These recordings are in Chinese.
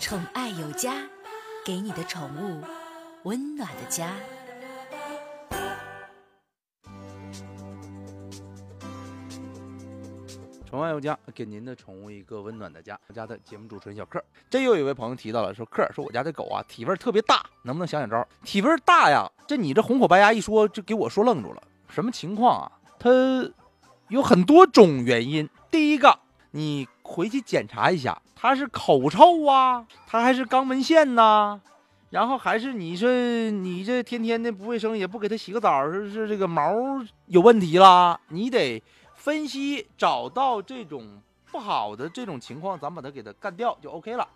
宠爱有家，给你的宠物温暖的家。宠爱有家，给您的宠物一个温暖的家。我家的节目主持人小克，这又有一位朋友提到了，说克说我家这狗啊体味特别大，能不能想想招？体味大呀，这你这红口白牙一说，就给我说愣住了。什么情况啊？它有很多种原因。第一个，你回去检查一下，它是口臭啊，它还是肛门腺呐、然后还是你说你这天天的不卫生，也不给它洗个澡，是是这个毛有问题啦，你得分析找到这种不好的这种情况，咱把它给它干掉就 OK 了。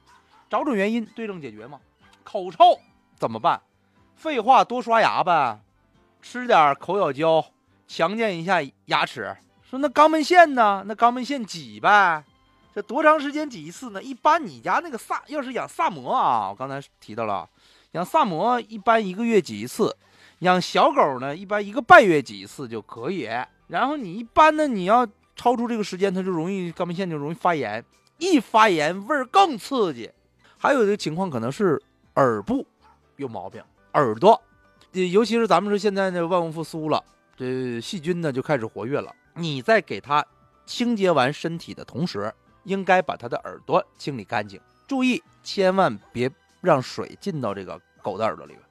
找准原因，对症解决嘛。口臭怎么办？废话，多刷牙呗，吃点口咬胶，强健一下牙齿。说那肛门腺呢？那肛门腺挤呗，这多长时间挤一次呢？一般你家那个萨要是养萨摩啊，我刚才提到了，养萨摩一般一个月挤一次，养小狗呢一般一个半月挤一次就可以。然后你一般呢，你要超出这个时间，它就容易肛门腺就容易发炎，一发炎味儿更刺激。还有一个情况可能是耳部有毛病，耳朵，尤其是咱们说现在这万物复苏了，这细菌呢就开始活跃了。你在给它清洁完身体的同时，应该把它的耳朵清理干净。注意，千万别让水进到这个狗的耳朵里边。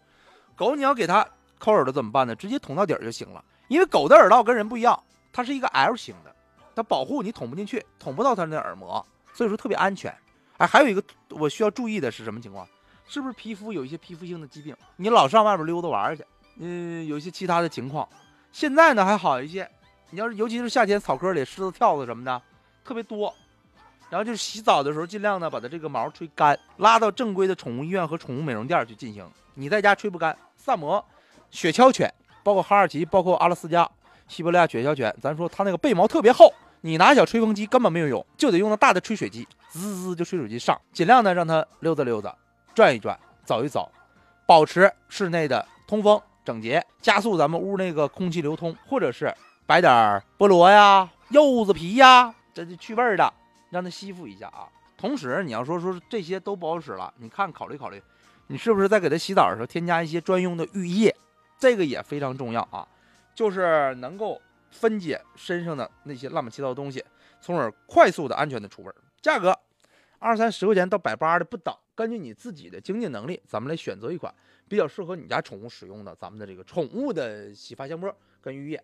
狗你要给它抠耳朵怎么办呢？直接捅到底儿就行了。因为狗的耳道跟人不一样，它是一个 L 型的，它保护你捅不进去，捅不到它那耳膜，所以说特别安全。哎，还有一个我需要注意的是什么情况？是不是皮肤有一些皮肤性的疾病？你老上外边溜达玩去，嗯，有一些其他的情况。现在呢还好一些，你要是尤其是夏天草坑里虱子、跳蚤什么的特别多，然后就是洗澡的时候尽量呢把它这个毛吹干，拉到正规的宠物医院和宠物美容店去进行。你在家吹不干，萨摩、雪橇犬，包括哈士奇，包括阿拉斯加、西伯利亚雪橇犬，咱说它那个背毛特别厚，你拿小吹风机根本没有用，就得用那大的吹水机，滋滋就吹水机上，尽量呢让它溜达溜达，转一转，走一走，保持室内的通风整洁，加速咱们屋那个空气流通，或者是摆点菠萝呀、柚子皮呀，这就去味儿的，让它吸附一下啊。同时，你要说说这些都不好使了，你看考虑考虑，你是不是在给它洗澡的时候添加一些专用的浴液？这个也非常重要啊，就是能够分解身上的那些乱七八糟的东西，从而快速的、安全的除味儿。价格二三十块钱到百八的不等，根据你自己的经济能力，咱们来选择一款比较适合你家宠物使用的咱们的这个宠物的洗发香波跟浴液。